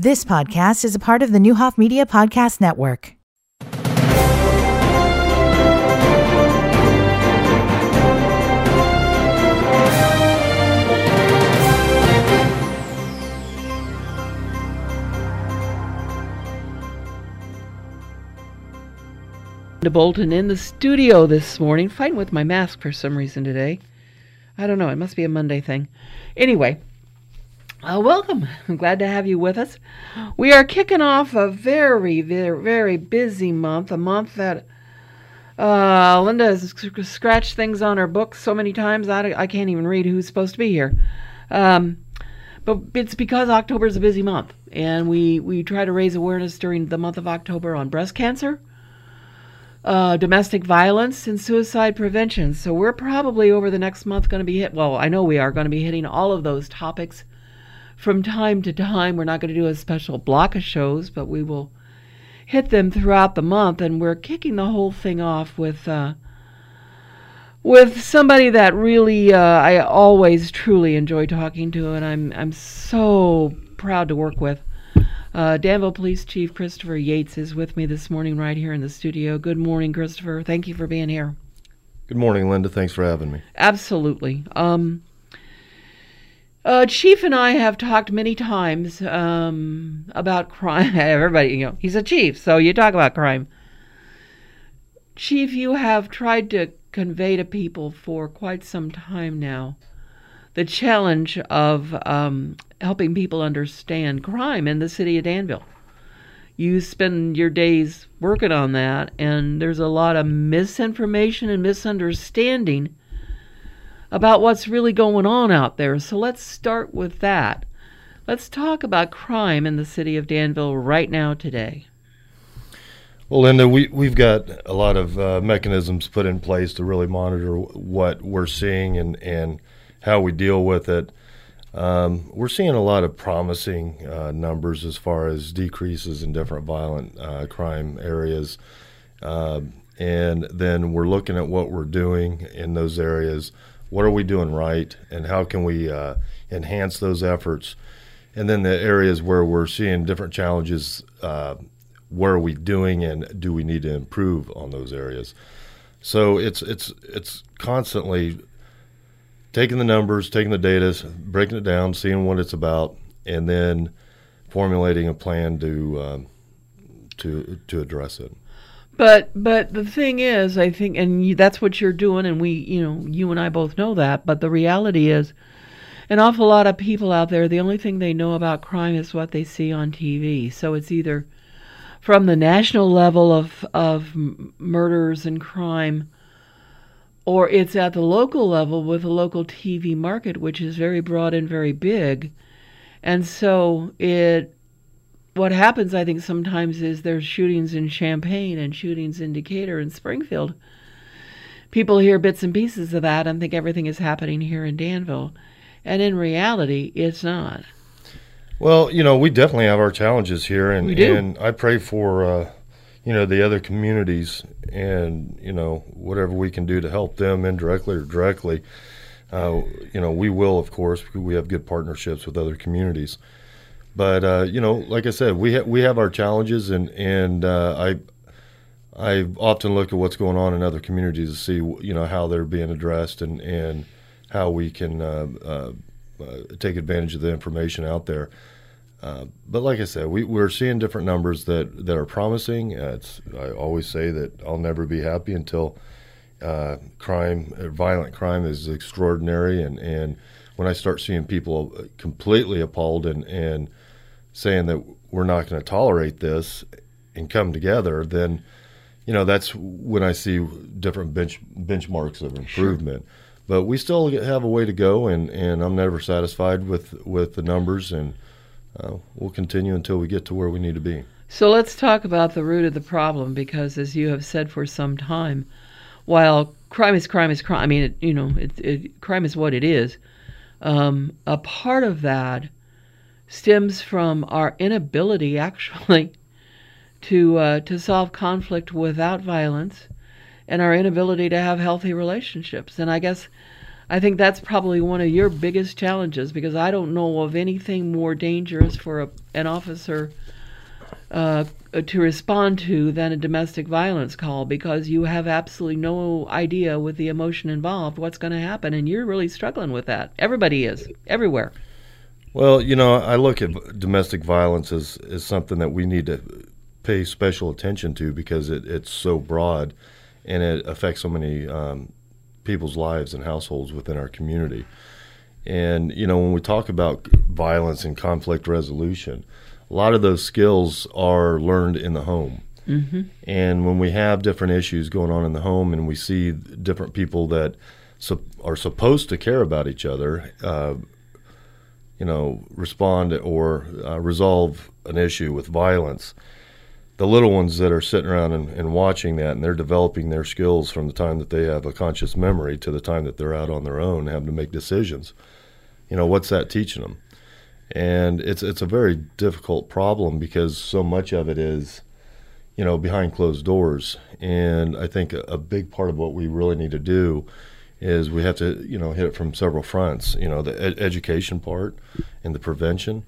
This podcast is a part of the Neuhoff Media Podcast Network. to Bolton in the studio this morning, fighting with my mask for some reason today. I don't know, it must be a Monday thing. Anyway, uh, welcome. I'm glad to have you with us. We are kicking off a very, very, very busy month, a month that uh, Linda has scratched things on her book so many times I, I can't even read who's supposed to be here. Um, but it's because October is a busy month, and we, we try to raise awareness during the month of October on breast cancer, uh, domestic violence and suicide prevention. So we're probably over the next month going to be hit. Well, I know we are going to be hitting all of those topics from time to time. We're not going to do a special block of shows, but we will hit them throughout the month. And we're kicking the whole thing off with uh, with somebody that really uh, I always truly enjoy talking to, and I'm I'm so proud to work with. Uh, Danville Police Chief Christopher Yates is with me this morning right here in the studio. Good morning, Christopher. Thank you for being here. Good morning, Linda. Thanks for having me. Absolutely. Um, uh, Chief and I have talked many times um, about crime. Everybody, you know, he's a chief, so you talk about crime. Chief, you have tried to convey to people for quite some time now the challenge of um, helping people understand crime in the city of Danville. You spend your days working on that, and there's a lot of misinformation and misunderstanding about what's really going on out there. So let's start with that. Let's talk about crime in the city of Danville right now today. Well, Linda, we, we've got a lot of uh, mechanisms put in place to really monitor what we're seeing and, and how we deal with it. Um, we're seeing a lot of promising uh, numbers as far as decreases in different violent uh, crime areas. Um, and then we're looking at what we're doing in those areas. What are we doing right? And how can we uh, enhance those efforts? And then the areas where we're seeing different challenges, uh, what are we doing and do we need to improve on those areas? So it's it's it's constantly taking the numbers, taking the data, breaking it down, seeing what it's about, and then formulating a plan to um, to to address it. But but the thing is, I think, and you, that's what you're doing, and we, you know, you and I both know that. But the reality is, an awful lot of people out there, the only thing they know about crime is what they see on TV. So it's either from the national level of of murders and crime or it's at the local level with a local TV market, which is very broad and very big. And so it what happens I think sometimes is there's shootings in Champaign and shootings in Decatur and Springfield. People hear bits and pieces of that and think everything is happening here in Danville. And in reality, it's not. Well, you know, we definitely have our challenges here and, and I pray for uh, you know the other communities and you know whatever we can do to help them indirectly or directly uh, you know we will of course we have good partnerships with other communities but uh, you know like I said we ha- we have our challenges and and uh, I I often look at what's going on in other communities to see you know how they're being addressed and and how we can uh, uh, uh, take advantage of the information out there uh, but like I said, we, we're seeing different numbers that, that are promising. Uh, I always say that I'll never be happy until uh, crime, violent crime, is extraordinary. And, and when I start seeing people completely appalled and, and saying that we're not going to tolerate this and come together, then you know that's when I see different bench benchmarks of improvement. Sure. But we still have a way to go, and, and I'm never satisfied with, with the numbers and uh, we'll continue until we get to where we need to be. So let's talk about the root of the problem because, as you have said for some time, while crime is crime is crime, I mean, it, you know, it, it, crime is what it is. Um, a part of that stems from our inability, actually, to uh, to solve conflict without violence, and our inability to have healthy relationships. And I guess I think that's probably one of your biggest challenges because I don't know of anything more dangerous for a, an officer uh, to respond to than a domestic violence call because you have absolutely no idea with the emotion involved what's going to happen, and you're really struggling with that. Everybody is, everywhere. Well, you know, I look at domestic violence as, as something that we need to pay special attention to because it, it's so broad and it affects so many um, people's lives and households within our community. And, you know, when we talk about violence and conflict resolution, a lot of those skills are learned in the home. Mm-hmm. And when we have different issues going on in the home and we see different people that are supposed to care about each other, uh, you know, respond or uh, resolve an issue with violence, the little ones that are sitting around and, and, watching that and they're developing their skills from the time that they have a conscious memory to the time that they're out on their own having to make decisions you know what's that teaching them? And it's it's a very difficult problem because so much of it is you know behind closed doors. And i think a, a big part of what we really need to do is we have to you know hit it from several fronts you know the ed- education part and the prevention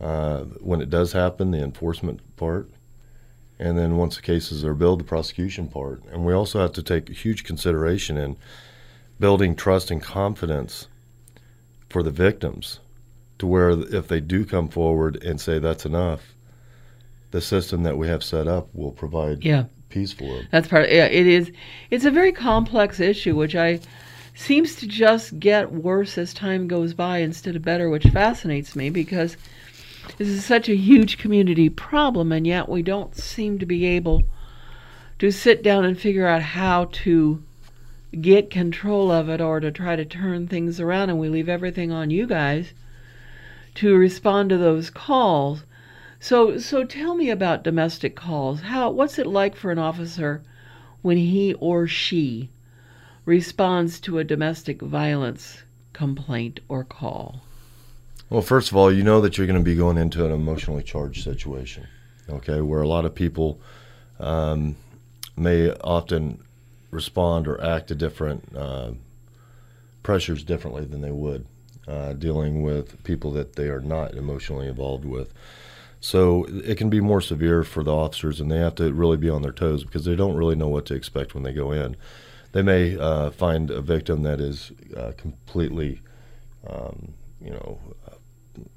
uh, when it does happen the enforcement part and then once the cases are billed, the prosecution part. And we also have to take huge consideration in building trust and confidence for the victims to where if they do come forward and say that's enough, the system that we have set up will provide yeah. Peace for them. That's part. Of, yeah, it is. It's a very complex issue, which I seems to just get worse as time goes by instead of better, which fascinates me because this is such a huge community problem, and yet we don't seem to be able to sit down and figure out how to get control of it or to try to turn things around. And we leave everything on you guys to respond to those calls. So, so tell me about domestic calls. How, what's it like for an officer when he or she responds to a domestic violence complaint or call? Well, first of all, you know that you're going to be going into an emotionally charged situation, okay, where a lot of people um, may often respond or act to different uh, pressures differently than they would uh, dealing with people that they are not emotionally involved with. So it can be more severe for the officers, and they have to really be on their toes because they don't really know what to expect when they go in. They may uh, find a victim that is uh, completely, um, you know,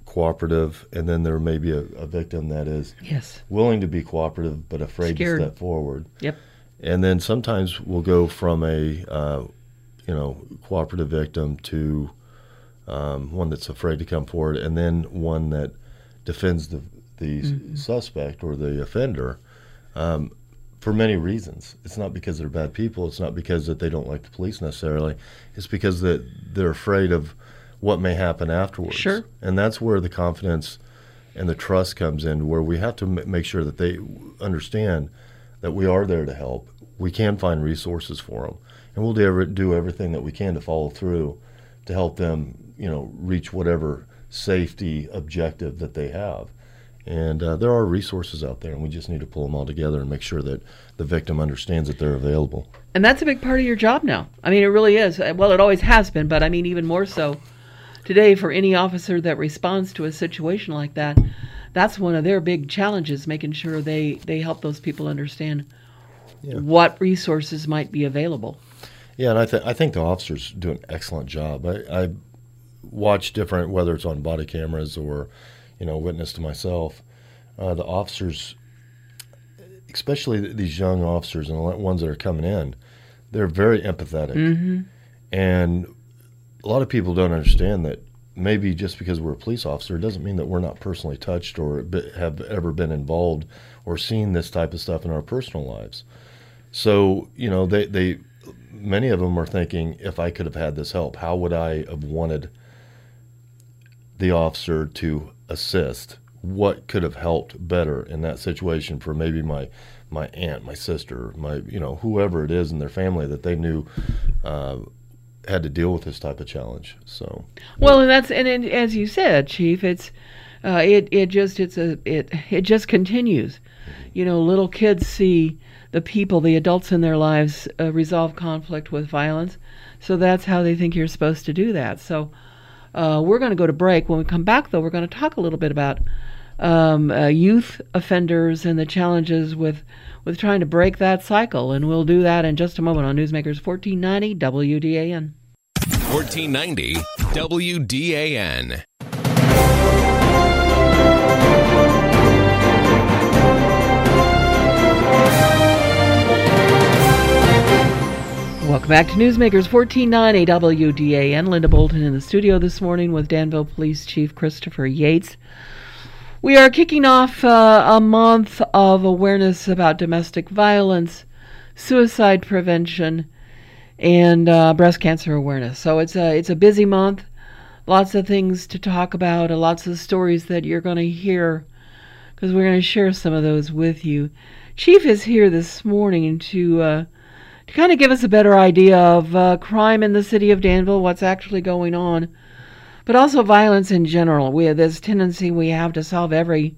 cooperative, and then there may be a, a victim that is yes. willing to be cooperative but afraid Scared. to step forward. Yep. And then sometimes we'll go from a uh, you know cooperative victim to um, one that's afraid to come forward, and then one that defends the the mm-hmm. suspect or the offender. Um, for many reasons. It's not because they're bad people. It's not because that they don't like the police necessarily. It's because that they're afraid of what may happen afterwards. Sure. And that's where the confidence and the trust comes in, where we have to m- make sure that they understand that we are there to help. We can find resources for them, and we'll do, every, do everything that we can to follow through to help them, you know, reach whatever safety objective that they have. And uh, there are resources out there, and we just need to pull them all together and make sure that the victim understands that they're available. And that's a big part of your job now. I mean, it really is. Well, it always has been, but I mean, even more so today for any officer that responds to a situation like that that's one of their big challenges making sure they they help those people understand yeah. what resources might be available yeah and i think i think the officers do an excellent job i i watch different whether it's on body cameras or you know witness to myself uh, the officers especially these young officers and the ones that are coming in they're very empathetic mm-hmm. and a lot of people don't understand that maybe just because we're a police officer doesn't mean that we're not personally touched or have ever been involved or seen this type of stuff in our personal lives. So, you know, they, they many of them are thinking, if I could have had this help, how would I have wanted the officer to assist? What could have helped better in that situation for maybe my my aunt, my sister, my you know whoever it is in their family that they knew uh, had to deal with this type of challenge. So well, and that's and, and as you said, Chief, it's uh, it it just it's a it it just continues. You know, little kids see the people, the adults in their lives, uh, resolve conflict with violence, so that's how they think you're supposed to do that. So. Uh, we're going to go to break. When we come back, though, we're going to talk a little bit about um, uh, youth offenders and the challenges with with trying to break that cycle. And we'll do that in just a moment on Newsmakers 1490 WDAN. 1490 WDAN. Welcome back to Newsmakers 1490 WDAN. Linda Bolton in the studio this morning with Danville Police Chief Christopher Yates. We are kicking off uh, a month of awareness about domestic violence, suicide prevention, and uh, breast cancer awareness. So it's a it's a busy month. Lots of things to talk about, and lots of stories that you're going to hear because we're going to share some of those with you. Chief is here this morning to uh, to kind of give us a better idea of uh, crime in the city of Danville, what's actually going on but also violence in general. We have this tendency we have to solve every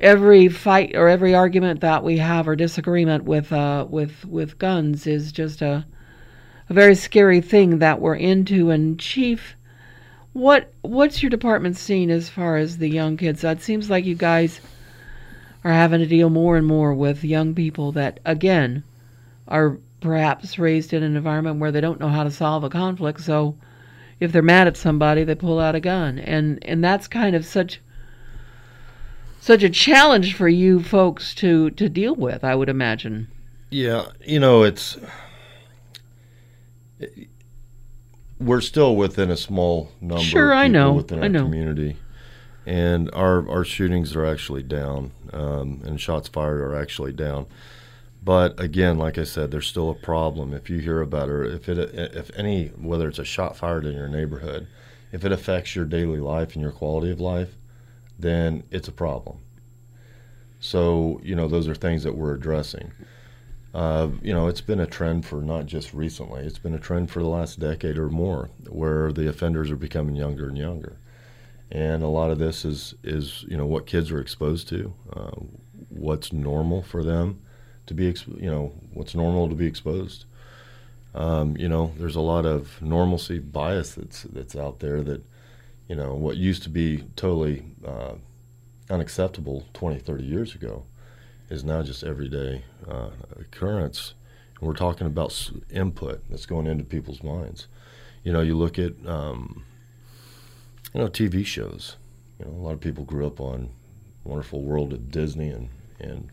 every fight or every argument that we have or disagreement with uh, with with guns is just a a very scary thing that we're into. And Chief, what what's your department seeing as far as the young kids? It seems like you guys are having to deal more and more with young people that again are perhaps raised in an environment where they don't know how to solve a conflict, so if they're mad at somebody, they pull out a gun, and and that's kind of such such a challenge for you folks to to deal with. I would imagine. Yeah, you know, it's we're still within a small number. Sure, I know. Within I our know. community, and our our shootings are actually down, um, and shots fired are actually down. But again, like I said, there's still a problem. If you hear about it, if it, if any, whether it's a shot fired in your neighborhood, if it affects your daily life and your quality of life, then it's a problem. So you know, those are things that we're addressing. Uh, you know, it's been a trend for not just recently; it's been a trend for the last decade or more, where the offenders are becoming younger and younger, and a lot of this is is you know what kids are exposed to, uh, what's normal for them to be, you know, what's normal to be exposed. Um, you know, there's a lot of normalcy bias that's that's out there that, you know, what used to be totally uh, unacceptable 20, 30 years ago is now just everyday uh, occurrence. And we're talking about input that's going into people's minds. You know, you look at, um, you know, TV shows. You know, a lot of people grew up on Wonderful World of Disney and, and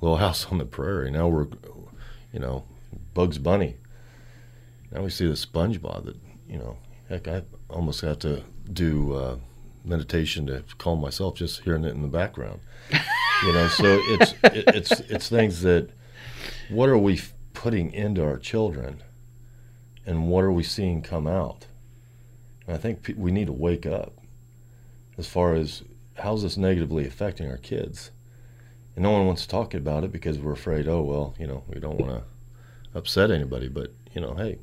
Little House on the Prairie. Now we're, you know, Bugs Bunny. Now we see the SpongeBob. That you know, heck, I almost have to do uh, meditation to calm myself just hearing it in the background. you know, so it's it, it's it's things that what are we putting into our children, and what are we seeing come out? And I think we need to wake up as far as how's this negatively affecting our kids and no one wants to talk about it because we're afraid. Oh well, you know, we don't want to upset anybody. But you know, hey,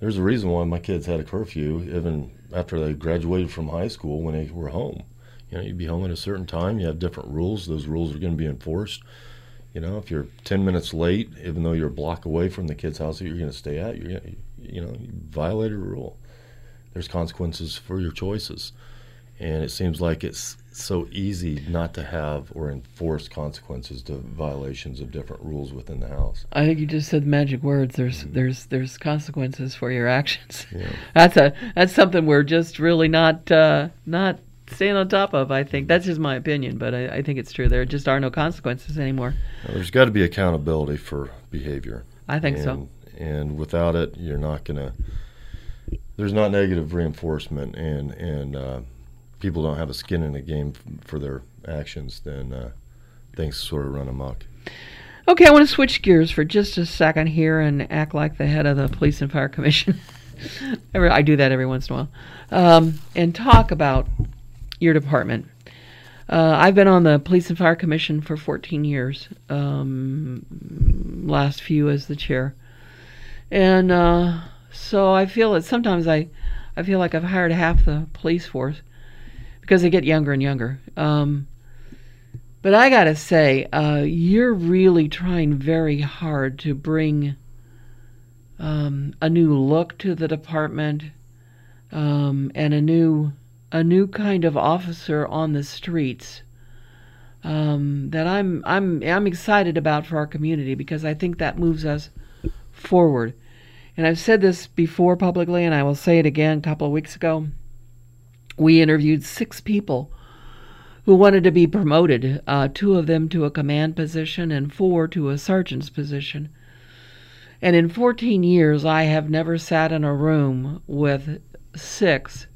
there's a reason why my kids had a curfew even after they graduated from high school when they were home. You know, you'd be home at a certain time. You have different rules. Those rules are going to be enforced. You know, if you're 10 minutes late, even though you're a block away from the kid's house that you're going to stay at, you're gonna, you know, you violated a rule. There's consequences for your choices, and it seems like it's so easy not to have or enforce consequences to violations of different rules within the house. I think you just said the magic words. There's mm-hmm. there's there's consequences for your actions. Yeah. That's a that's something we're just really not uh, not staying on top of. I think that's just my opinion, but I, I think it's true. There just are no consequences anymore. There's got to be accountability for behavior. I think and, so. And without it, you're not gonna. There's not negative reinforcement, and and uh, people don't have a skin in the game for their actions, then uh, things sort of run amok. Okay, I want to switch gears for just a second here and act like the head of the Police and Fire Commission. I do that every once in a while. Um, and talk about your department. Uh, I've been on the Police and Fire Commission for 14 years, um, last few as the chair. And uh, so I feel that sometimes I, I feel like I've hired half the police force because they get younger and younger. Um, but I gotta say, uh, you're really trying very hard to bring um, a new look to the department um, and a new a new kind of officer on the streets um, that I'm I'm I'm excited about for our community because I think that moves us forward. And I've said this before publicly, and I will say it again. A couple of weeks ago, we interviewed six people who wanted to be promoted. Uh, two of them to a command position, and four to a sergeant's position. And in 14 years, I have never sat in a room with six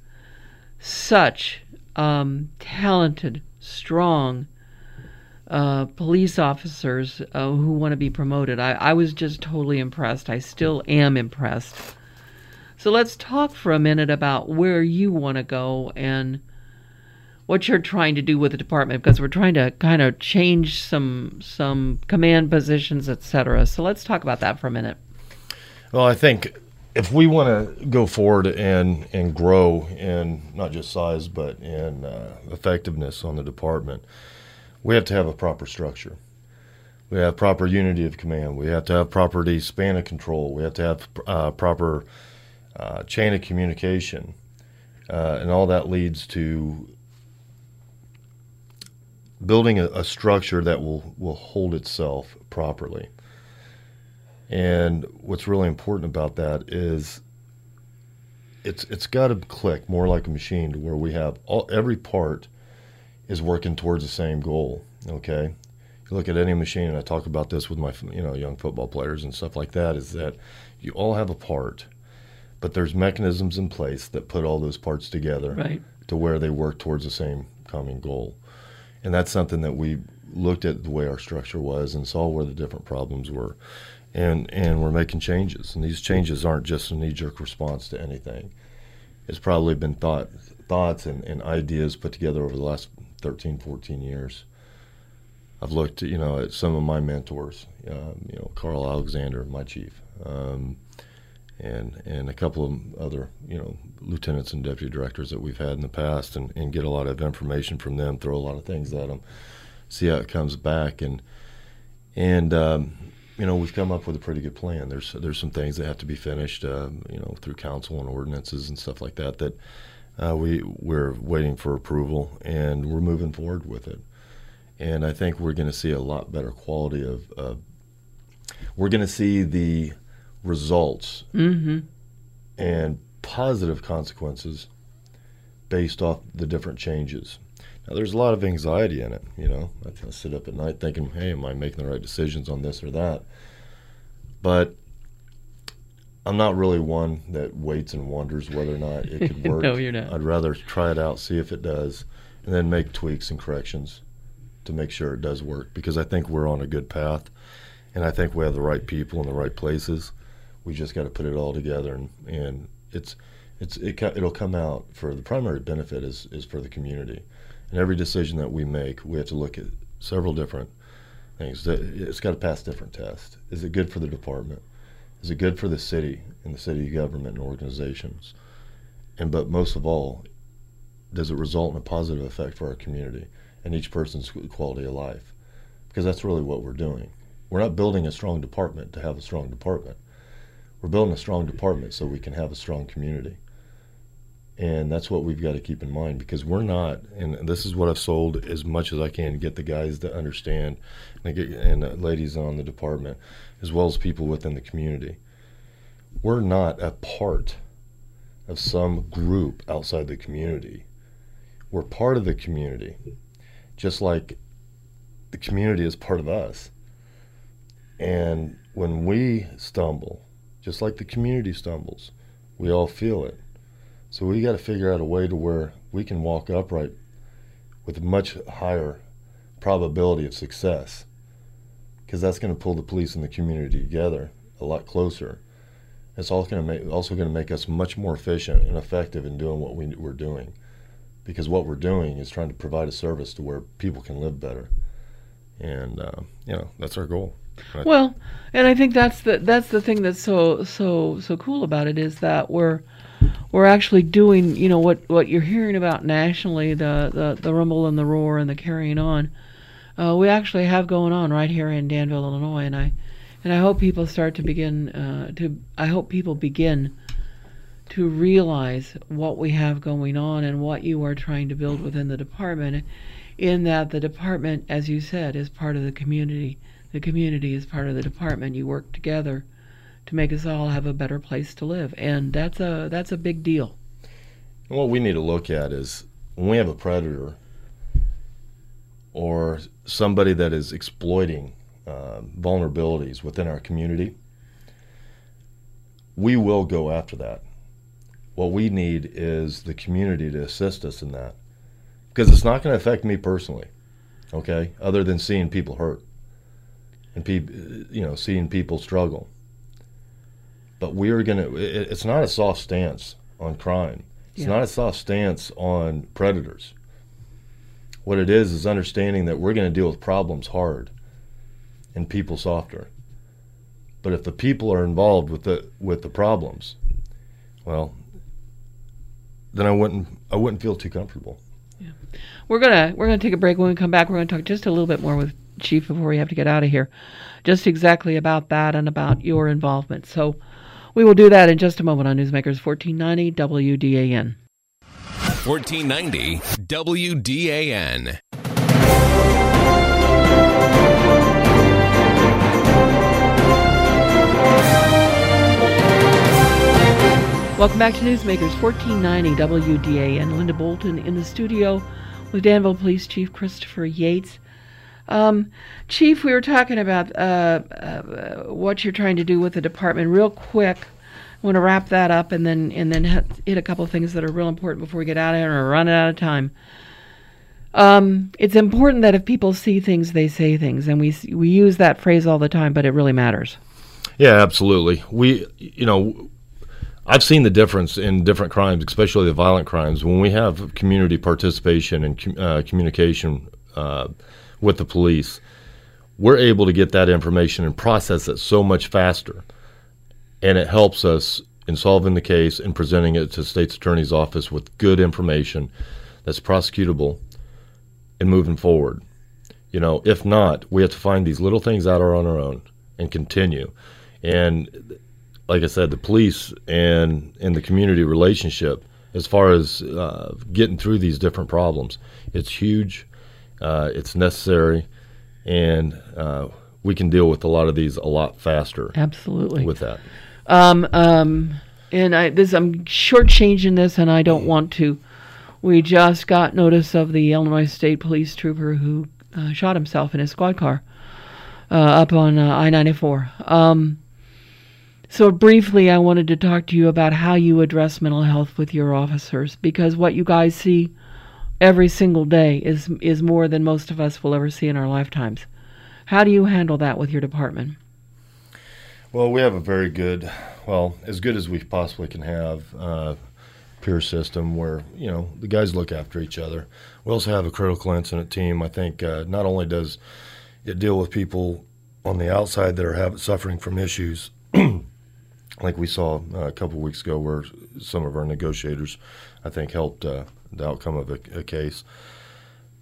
such um, talented, strong uh, police officers uh, who want to be promoted. I, I was just totally impressed. I still am impressed. So let's talk for a minute about where you want to go and what you're trying to do with the department because we're trying to kind of change some some command positions, etc. So let's talk about that for a minute. Well, I think if we want to go forward and and grow in not just size but in uh, effectiveness on the department, we have to have a proper structure. We have proper unity of command. We have to have proper span of control. We have to have uh, proper uh, chain of communication, uh, and all that leads to building a, a, structure that will will hold itself properly. And what's really important about that is it's it's got to click more like a machine to where we have all every part is working towards the same goal. Okay, you look at any machine, and I talk about this with my you know young football players and stuff like that. Is that you all have a part, but there's mechanisms in place that put all those parts together right. to where they work towards the same common goal, and that's something that we looked at the way our structure was and saw where the different problems were. And, and we're making changes, and these changes aren't just a knee-jerk response to anything. It's probably been thought, thoughts and, and ideas put together over the last 13, 14 years. I've looked, you know, at some of my mentors, um, you know, Carl Alexander, my chief, um, and and a couple of other, you know, lieutenants and deputy directors that we've had in the past, and, and get a lot of information from them, throw a lot of things at them, see how it comes back, and and um, you know, we've come up with a pretty good plan. There's there's some things that have to be finished, uh, you know, through council and ordinances and stuff like that that uh, we we're waiting for approval, and we're moving forward with it. And I think we're going to see a lot better quality of. Uh, we're going to see the results mm-hmm. and positive consequences based off the different changes. Now, there's a lot of anxiety in it. You know, I sit up at night thinking, "Hey, am I making the right decisions on this or that?" But I'm not really one that waits and wonders whether or not it could work. no, you're not. I'd rather try it out, see if it does, and then make tweaks and corrections to make sure it does work because I think we're on a good path and I think we have the right people in the right places. We just got to put it all together and, and it's it's it, it'll come out for the primary benefit is is for the community. And every decision that we make, we have to look at several different things. It's got to pass different tests. Is it good for the department? Is it good for the city and the city government and organizations? And but most of all, does it result in a positive effect for our community and each person's quality of life? Because that's really what we're doing. We're not building a strong department to have a strong department. We're building a strong department so we can have a strong community. And that's what we've got to keep in mind because we're not, and this is what I've sold as much as I can get the guys to understand and, get, and the ladies on the department as well as people within the community. We're not a part of some group outside the community. We're part of the community, just like the community is part of us. And when we stumble, just like the community stumbles, we all feel it. So we got to figure out a way to where we can walk upright with much higher probability of success because that's going to pull the police and the community together a lot closer. It's also going to make also going to make us much more efficient and effective in doing what we, we're doing, because what we're doing is trying to provide a service to where people can live better, and uh, you know that's our goal. Well, and I think that's the that's the thing that's so so so cool about it is that we're we're actually doing, you know, what, what you're hearing about nationally, the, the, the rumble and the roar and the carrying on. Uh, we actually have going on right here in Danville, Illinois, and I and I hope people start to begin uh, to. I hope people begin to realize what we have going on and what you are trying to build within the department. In that the department, as you said, is part of the community. The community is part of the department. You work together to make us all have a better place to live, and that's a that's a big deal. What we need to look at is when we have a predator or somebody that is exploiting uh, vulnerabilities within our community, we will go after that. What we need is the community to assist us in that because it's not going to affect me personally, okay, other than seeing people hurt and people, you know, seeing people struggle but we're going to, it's not a soft stance on crime. It's yeah. not a soft stance on predators. What it is is understanding that we're going to deal with problems hard and people softer. But if the people are involved with the with the problems, well, then I wouldn't I wouldn't feel too comfortable. Yeah. We're gonna we're gonna take a break. When we come back, we're gonna talk just a little bit more with Chief before we have to get out of here, just exactly about that and about your involvement. So we will do that in just a moment on Newsmakers 1490 WDAN. 1490 WDAN. Welcome back to Newsmakers 1490 WDAN. Linda Bolton in the studio with Danville Police Chief Christopher Yates. Um, Chief, we were talking about uh, uh, what you're trying to do with the department. Real quick, I want to wrap that up and then and then hit a couple things that are real important before we get out of here or running out of time. Um, it's important that if people see things, they say things, and we we use that phrase all the time, but it really matters. Yeah, absolutely. We, you know, I've seen the difference in different crimes, especially the violent crimes, when we have community participation and uh, communication. Uh, with the police, we're able to get that information and process it so much faster. And it helps us in solving the case and presenting it to state's attorney's office with good information that's prosecutable and moving forward. You know, if not, we have to find these little things out on our own and continue. And like I said, the police and and the community relationship, as far as uh, getting through these different problems, it's huge. Uh, it's necessary, and uh, we can deal with a lot of these a lot faster. Absolutely. With that. Um, um, and I this I'm shortchanging this, and I don't want to. We just got notice of the Illinois State Police trooper who uh, shot himself in his squad car uh, up on uh, I-94. Um, so briefly, I wanted to talk to you about how you address mental health with your officers, because what you guys see every single day is is more than most of us will ever see in our lifetimes. How do you handle that with your department? Well, we have a very good, well, as good as we possibly can have, uh, peer system where you know the guys look after each other. We also have a critical incident team. I think uh, not only does it deal with people on the outside that are have, suffering from issues, like we saw uh, a couple weeks ago, where some of our negotiators, I think, helped uh, the outcome of a, a case.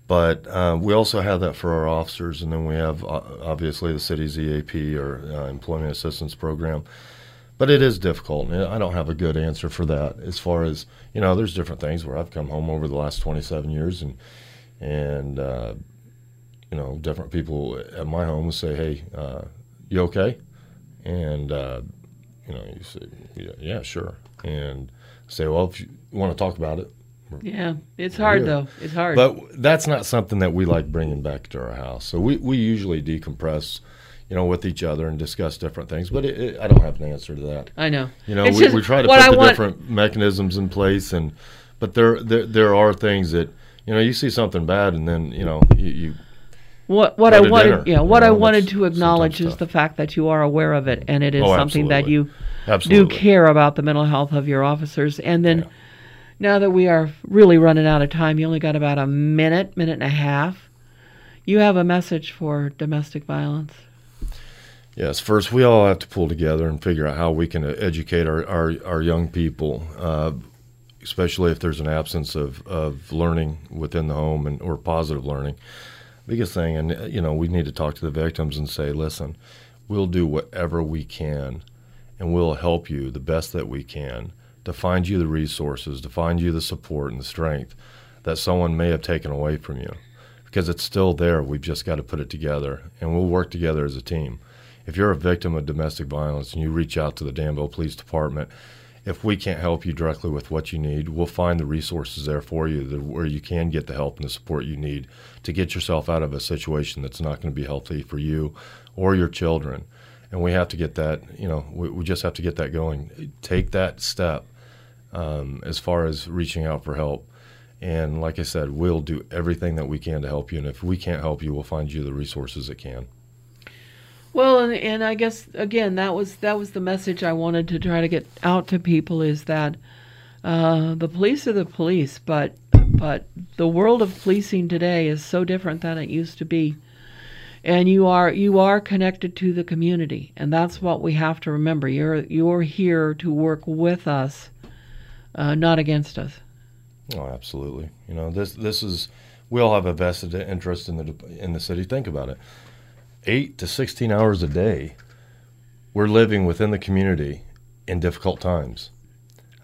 But uh, we also have that for our officers, and then we have uh, obviously the city's EAP or uh, Employment Assistance Program. But it is difficult, and I don't have a good answer for that. As far as you know, there's different things where I've come home over the last 27 years, and and uh, you know, different people at my home say, "Hey, uh, you okay?" And uh, you know, you say, yeah, "Yeah, sure," and say, "Well, if you want to talk about it, yeah, it's hard here. though. It's hard. But that's not something that we like bringing back to our house. So we, we usually decompress, you know, with each other and discuss different things. But it, it, I don't have an answer to that. I know. You know, we, we, try to put I the want... different mechanisms in place, and but there, there there are things that you know you see something bad, and then you know you. you what what I wanted, dinner, yeah, what you know, I wanted to acknowledge is the fact that you are aware of it, and it is oh, something that you absolutely. do care about the mental health of your officers, and then. Yeah now that we are really running out of time, you only got about a minute, minute and a half. You have a message for domestic violence. Yes, first we all have to pull together and figure out how we can educate our, our, our young people. Uh, especially if there's an absence of, of learning within the home and or positive learning. Biggest thing, and you know, we need to talk to the victims and say, listen, we'll do whatever we can, and we'll help you the best that we can to find you the resources, to find you the support and the strength that someone may have taken away from you, because it's still there. We've just got to put it together, and we'll work together as a team. If you're a victim of domestic violence and you reach out to the Danville Police Department if we can't help you directly with what you need, we'll find the resources there for you where you can get the help and the support you need to get yourself out of a situation that's not going to be healthy for you or your children. And we have to get that, you know, we, we just have to get that going. Take that step um, as far as reaching out for help. And like I said, we'll do everything that we can to help you. And if we can't help you, we'll find you the resources that can. Well, and, and I guess again that was that was the message I wanted to try to get out to people is that uh, the police are the police, but but the world of policing today is so different than it used to be, and you are you are connected to the community, and that's what we have to remember. You're you're here to work with us, uh, not against us. Oh, absolutely. You know this this is we all have a vested interest in the in the city. Think about it eight to 16 hours a day, we're living within the community in difficult times.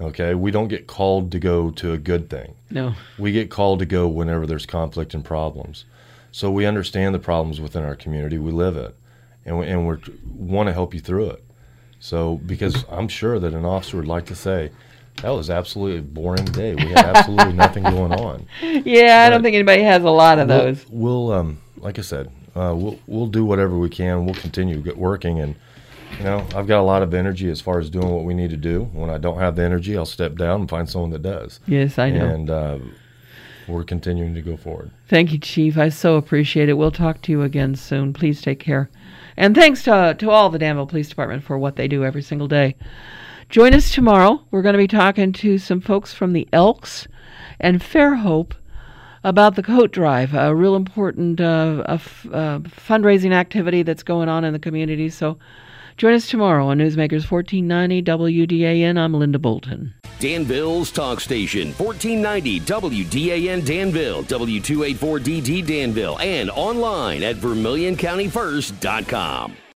Okay, we don't get called to go to a good thing. No. We get called to go whenever there's conflict and problems. So we understand the problems within our community. We live it, and we, and we want to help you through it. So because I'm sure that an officer would like to say, that was absolutely a boring day. We had absolutely nothing going on. Yeah, I don't think anybody has a lot of we'll, those. We'll, um, like I said, uh, we'll we'll do whatever we can. We'll continue get working, and you know, I've got a lot of energy as far as doing what we need to do. When I don't have the energy, I'll step down and find someone that does. Yes, I know. And uh, we're continuing to go forward. Thank you, Chief. I so appreciate it. We'll talk to you again soon. Please take care. And thanks to, to all the Danville Police Department for what they do every single day. Join us tomorrow. We're going to be talking to some folks from the Elks and Fairhope about the coat drive, a real important uh, uh, fundraising activity that's going on in the community. So join us tomorrow on Newsmakers 1490 WDAN. I'm Linda Bolton. Danville's talk station, 1490 WDAN Danville, W284DD Danville, and online at VermilionCountyFirst.com.